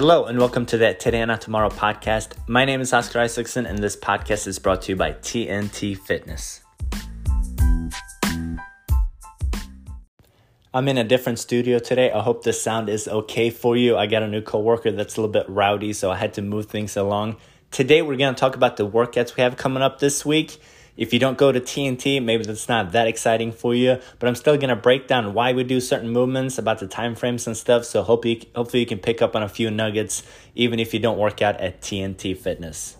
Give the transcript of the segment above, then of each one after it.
Hello, and welcome to the Today and Not Tomorrow podcast. My name is Oscar Isaacson, and this podcast is brought to you by TNT Fitness. I'm in a different studio today. I hope the sound is okay for you. I got a new coworker that's a little bit rowdy, so I had to move things along. Today, we're going to talk about the workouts we have coming up this week if you don't go to TNT, maybe that's not that exciting for you, but I'm still gonna break down why we do certain movements, about the time frames and stuff. So hopefully, hopefully you can pick up on a few nuggets, even if you don't work out at TNT Fitness.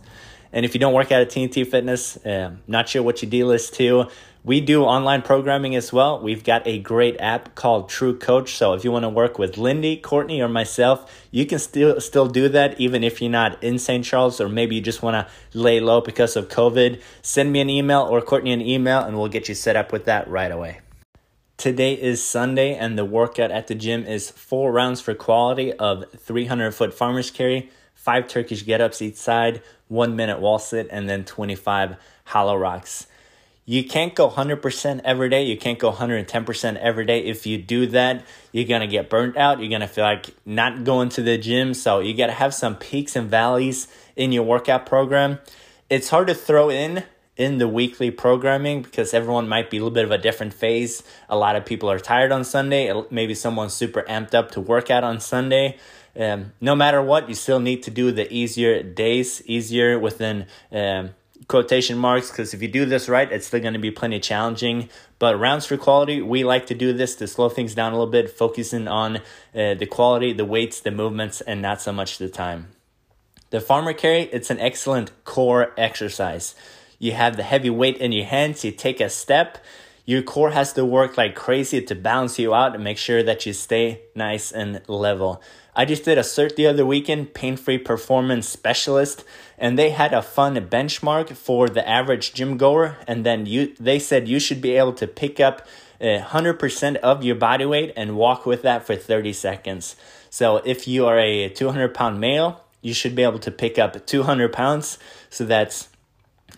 And if you don't work out at TNT Fitness, uh, not sure what your deal is too. We do online programming as well. We've got a great app called TrueCoach. So if you want to work with Lindy, Courtney, or myself, you can still still do that even if you're not in St. Charles or maybe you just want to lay low because of COVID. Send me an email or Courtney an email and we'll get you set up with that right away. Today is Sunday and the workout at the gym is four rounds for quality of 300 foot farmer's carry, five Turkish get ups each side, one minute wall sit, and then 25 hollow rocks. You can't go 100% every day. You can't go 110% every day. If you do that, you're going to get burnt out. You're going to feel like not going to the gym. So you got to have some peaks and valleys in your workout program. It's hard to throw in in the weekly programming because everyone might be a little bit of a different phase. A lot of people are tired on Sunday. Maybe someone's super amped up to work out on Sunday. Um, no matter what, you still need to do the easier days, easier within um, quotation marks because if you do this right, it's still going to be plenty challenging. But rounds for quality, we like to do this to slow things down a little bit, focusing on uh, the quality, the weights, the movements, and not so much the time. The farmer carry, it's an excellent core exercise. You have the heavy weight in your hands, you take a step, your core has to work like crazy to balance you out and make sure that you stay nice and level. I just did a cert the other weekend, Pain Free Performance Specialist, and they had a fun benchmark for the average gym goer. And then you, they said you should be able to pick up hundred percent of your body weight and walk with that for thirty seconds. So if you are a two hundred pound male, you should be able to pick up two hundred pounds. So that's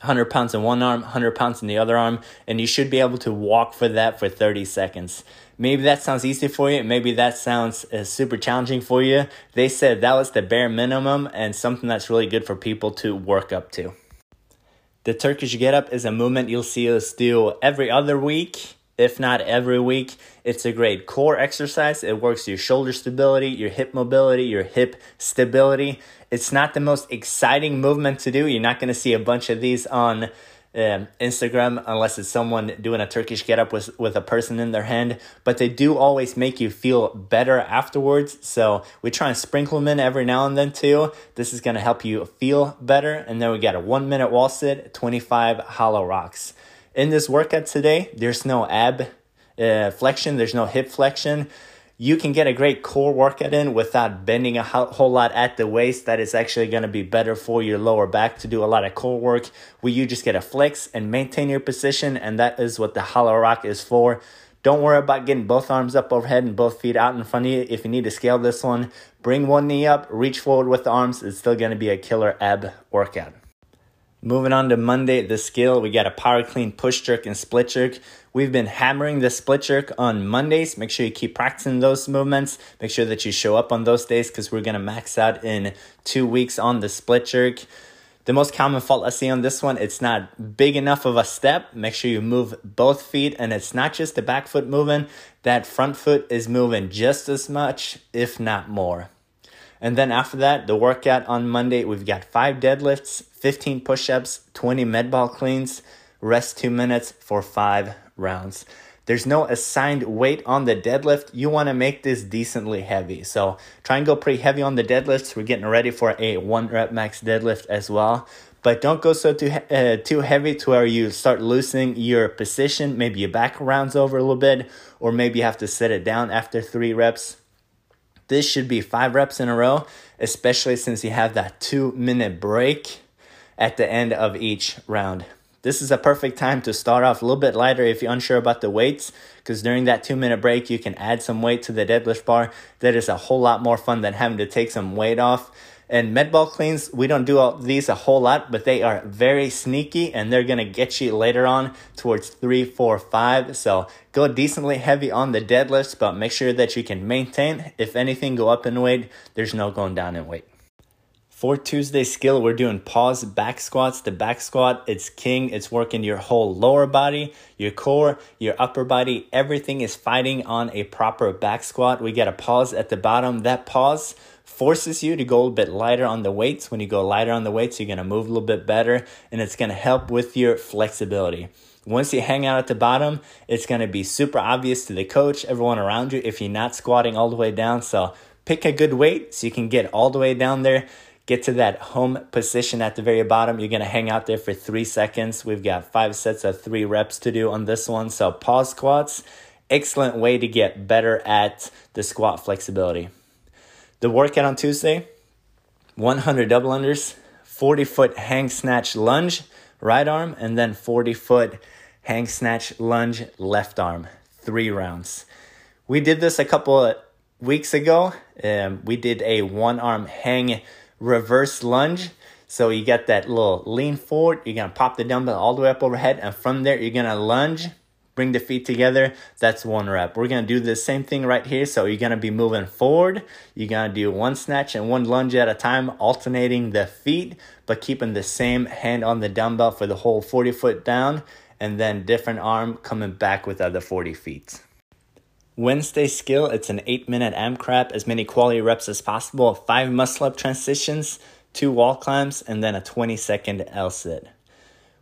100 pounds in one arm, 100 pounds in the other arm, and you should be able to walk for that for 30 seconds. Maybe that sounds easy for you. Maybe that sounds uh, super challenging for you. They said that was the bare minimum and something that's really good for people to work up to. The Turkish get up is a movement you'll see us do every other week, if not every week. It's a great core exercise. It works your shoulder stability, your hip mobility, your hip stability. It's not the most exciting movement to do. You're not going to see a bunch of these on um, Instagram unless it's someone doing a Turkish get up with, with a person in their hand, but they do always make you feel better afterwards. So we try and sprinkle them in every now and then too. This is to help you feel better. And then we got a one minute wall sit, 25 hollow rocks. In this workout today, there's no ab uh, flexion, there's no hip flexion you can get a great core workout in without bending a whole lot at the waist. That is actually going to be better for your lower back to do a lot of core work where you just get a flex and maintain your position. And that is what the hollow rock is for. Don't worry about getting both arms up overhead and both feet out in front of you. If you need to scale this one, bring one knee up, reach forward with the arms. It's still going to be a killer ab workout. Moving on to Monday, the skill, we got a power clean push jerk and split jerk. We've been hammering the split jerk on Mondays. Make sure you keep practicing those movements. Make sure that you show up on those days because we're going to max out in two weeks on the split jerk. The most common fault I see on this one, it's not big enough of a step. Make sure you move both feet and it's not just the back foot moving. That front foot is moving just as much, if not more. And then after that, the workout on Monday, we've got five deadlifts, 15 push ups, 20 med ball cleans, rest two minutes for five rounds. There's no assigned weight on the deadlift. You want to make this decently heavy. So try and go pretty heavy on the deadlifts. We're getting ready for a one rep max deadlift as well. But don't go so too uh, too heavy to where you start losing your position. Maybe your back rounds over a little bit, or maybe you have to set it down after three reps. This should be five reps in a row, especially since you have that two minute break at the end of each round. This is a perfect time to start off a little bit lighter if you're unsure about the weights, because during that two minute break, you can add some weight to the deadlift bar. That is a whole lot more fun than having to take some weight off. And med ball cleans, we don't do all these a whole lot, but they are very sneaky and they're gonna get you later on towards three, four, five. So go decently heavy on the deadlifts, but make sure that you can maintain. If anything, go up in weight. There's no going down in weight. For Tuesday skill, we're doing pause back squats. The back squat, it's king. It's working your whole lower body, your core, your upper body. Everything is fighting on a proper back squat. We get a pause at the bottom. That pause forces you to go a little bit lighter on the weights. When you go lighter on the weights, you're to move a little bit better and it's to help with your flexibility. Once you hang out at the bottom, it's to be super obvious to the coach, everyone around you, if you're not squatting all the way down. So pick a good weight so you can get all the way down there get to that home position at the very bottom. You're going to hang out there for three seconds. We've got five sets of three reps to do on this one. So, pause squats, excellent way to get better at the squat flexibility. The workout on Tuesday 100 double unders, 40 foot hang snatch lunge, right arm, and then 40 foot hang snatch lunge, left arm. Three rounds. We did this a couple of weeks ago. Um, we did a one arm hang reverse lunge. So you get that little lean forward. You're gonna pop the dumbbell all the way up overhead, and from there you're gonna lunge, bring the feet together. That's one rep. We're gonna do the same thing right here. So you're gonna be moving forward. You're gonna do one snatch and one lunge at a time, alternating the feet, but keeping the same hand on the dumbbell for the whole 40 foot down, and then different arm coming back with other 40 feet. Wednesday skill, it's an 8 minute AMRAP, as many quality reps as possible, 5 muscle up transitions, 2 wall climbs, and then a 20 second L sit.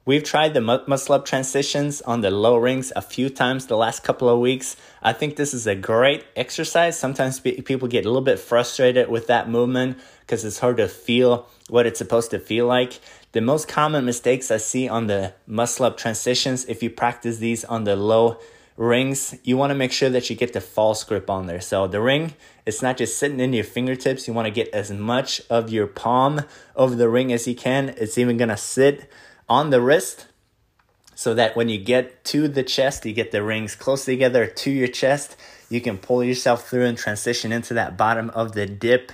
We've tried the muscle up transitions on the low rings a few times the last couple of weeks. I think this is a great exercise. Sometimes people get a little bit frustrated with that movement because it's hard to feel what it's supposed to feel like. The most common mistakes I see on the muscle up transitions, if you practice these on the low rings, you want to make sure that you get the false grip on there. So the ring, it's not just sitting in your fingertips. You want to get as much of your palm over the ring as you can. It's even going to sit on the wrist so that when you get to the chest, you get the rings close together to your chest. You can pull yourself through and transition into that bottom of the dip.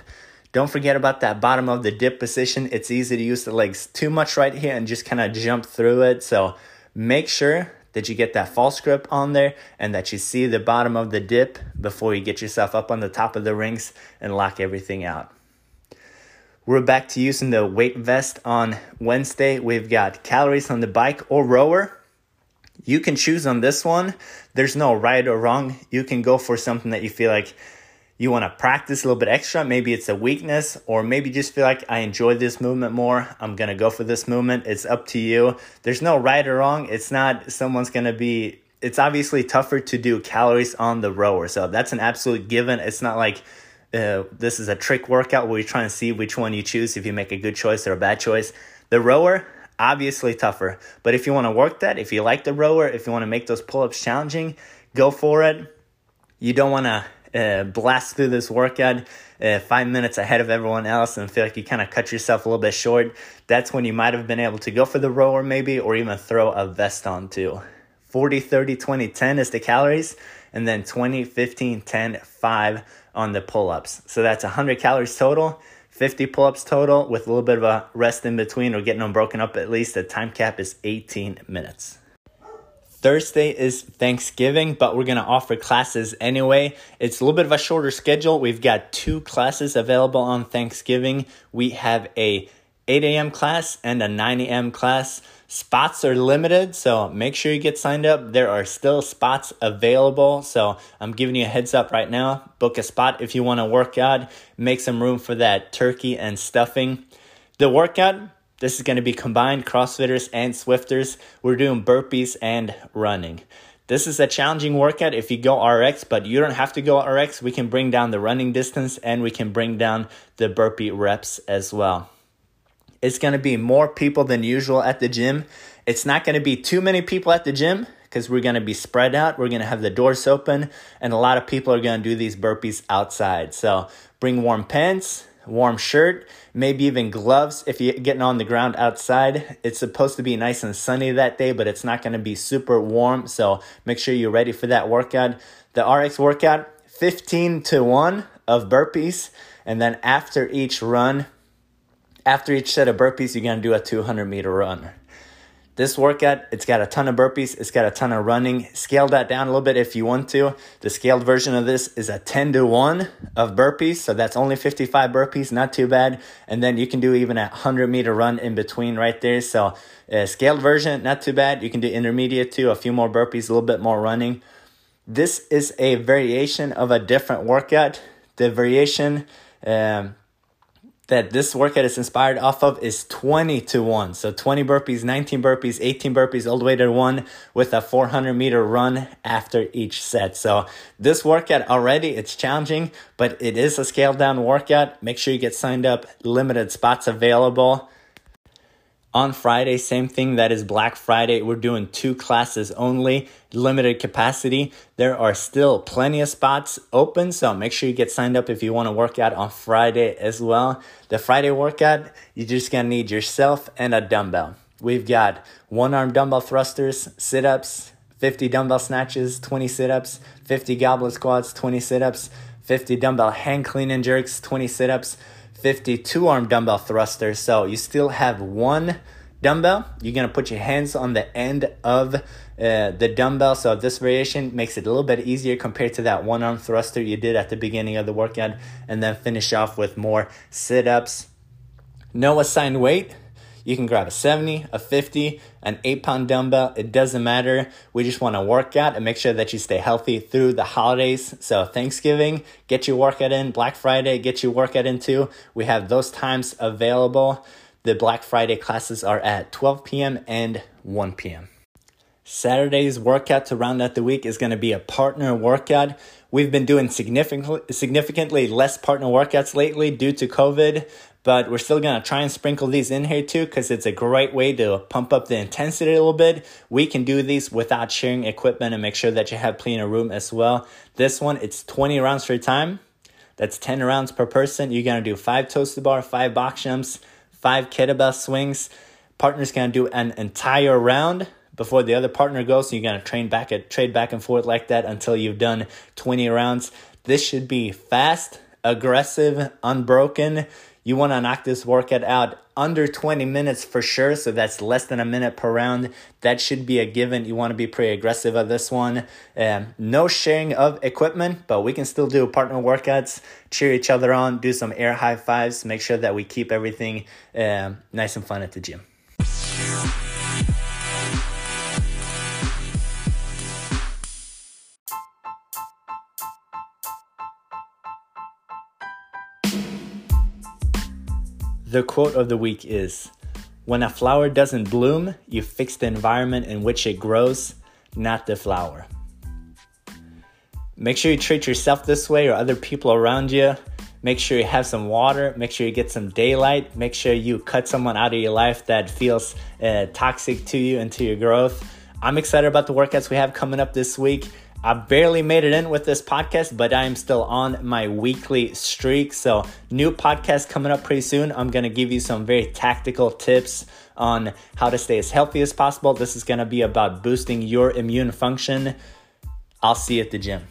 Don't forget about that bottom of the dip position. It's easy to use the legs too much right here and just kind of jump through it. So make sure that you get that false grip on there and that you see the bottom of the dip before you get yourself up on the top of the rings and lock everything out. We're back to using the weight vest on Wednesday. We've got calories on the bike or rower. You can choose on this one. There's no right or wrong. You can go for something that you feel like you want to practice a little bit extra. Maybe it's a weakness, or maybe just feel like I enjoy this movement more. I'm going to go for this movement. It's up to you. There's no right or wrong. It's not someone's going to be, it's obviously tougher to do calories on the rower. So that's an absolute given. It's not like, uh, this is a trick workout where you're trying to see which one you choose if you make a good choice or a bad choice. The rower, obviously tougher. But if you want to work that, if you like the rower, if you want to make those pull ups challenging, go for it. You don't want to uh, blast through this workout uh, five minutes ahead of everyone else and feel like you kind of cut yourself a little bit short, that's when you might have been able to go for the rower maybe or even throw a vest on too. 40, 30, 20, 10 is the calories, and then 20, 15, 10, 5 on the pull ups. So that's 100 calories total. 50 pull ups total with a little bit of a rest in between or getting them broken up at least. The time cap is 18 minutes. Thursday is Thanksgiving, but we're going to offer classes anyway. It's a little bit of a shorter schedule. We've got two classes available on Thanksgiving. We have a 8 a.m. class and a 9 a.m. class. Spots are limited, so make sure you get signed up. There are still spots available, so I'm giving you a heads up right now. Book a spot if you want to work out. Make some room for that turkey and stuffing. The workout this is going to be combined CrossFitters and Swifters. We're doing burpees and running. This is a challenging workout if you go RX, but you don't have to go RX. We can bring down the running distance and we can bring down the burpee reps as well. It's going to be more people than usual at the gym. It's not going to be too many people at the gym because we're going to be spread out. We're going to have the doors open, and a lot of people are going to do these burpees outside. So bring warm pants, warm shirt, maybe even gloves if you're getting on the ground outside. It's supposed to be nice and sunny that day, but it's not going to be super warm. So make sure you're ready for that workout. The RX workout 15 to 1 of burpees. And then after each run, After each set of burpees, you're gonna do a 200 meter run. This workout, it's got a ton of burpees, it's got a ton of running. Scale that down a little bit if you want to. The scaled version of this is a 10 to 1 of burpees, so that's only 55 burpees, not too bad. And then you can do even a 100 meter run in between right there. So, uh, scaled version, not too bad. You can do intermediate too, a few more burpees, a little bit more running. This is a variation of a different workout. The variation, um, that this workout is inspired off of is 20 to 1. So 20 burpees, 19 burpees, 18 burpees, all the way to 1 with a 400 meter run after each set. So this workout already, it's challenging, but it is a scaled down workout. Make sure you get signed up. Limited spots available. On Friday, same thing. That is Black Friday. We're doing two classes only, limited capacity. There are still plenty of spots open, so make sure you get signed up if you want to work out on Friday as well. The Friday workout, you're just gonna need yourself and a dumbbell. We've got one arm dumbbell thrusters, sit ups, 50 dumbbell snatches, 20 sit ups, 50 goblet squats, 20 sit ups, 50 dumbbell hang clean and jerks, 20 sit ups 52 arm dumbbell thruster. So you still have one dumbbell. You're to put your hands on the end of uh, the dumbbell. So this variation makes it a little bit easier compared to that one arm thruster you did at the beginning of the workout. And then finish off with more sit ups. No assigned weight. You can grab a 70, a 50, an 8 pound dumbbell. It doesn't matter. We just want to work out and make sure that you stay healthy through the holidays. So, Thanksgiving, get your workout in. Black Friday, get your workout in too. We have those times available. The Black Friday classes are at 12 p.m. and 1 p.m. Saturday's workout to round out the week is going to be a partner workout. We've been doing significantly significantly less partner workouts lately due to COVID, but we're still gonna try and sprinkle these in here too because it's a great way to pump up the intensity a little bit. We can do these without sharing equipment and make sure that you have plenty of room as well. This one, it's 20 rounds for time. That's 10 rounds per person. You're gonna do five toes to bar, five box jumps, five kettlebell swings. Partner's gonna do an entire round before the other partner goes. You're gonna train back at trade back and forth like that until you've done 20 rounds. This should be fast, aggressive, unbroken. You want to knock this workout out under 20 minutes for sure. So that's less than a minute per round. That should be a given. You want to be pretty aggressive at this one. Um, no sharing of equipment, but we can still do partner workouts, cheer each other on, do some air high fives, make sure that we keep everything um, nice and fun at the gym. The quote of the week is When a flower doesn't bloom, you fix the environment in which it grows, not the flower. Make sure you treat yourself this way or other people around you. Make sure you have some water. Make sure you get some daylight. Make sure you cut someone out of your life that feels uh, toxic to you and to your growth. I'm excited about the workouts we have coming up this week. I barely made it in with this podcast, but I am still on my weekly streak. So, new podcast coming up pretty soon. I'm going to give you some very tactical tips on how to stay as healthy as possible. This is going to be about boosting your immune function. I'll see you at the gym.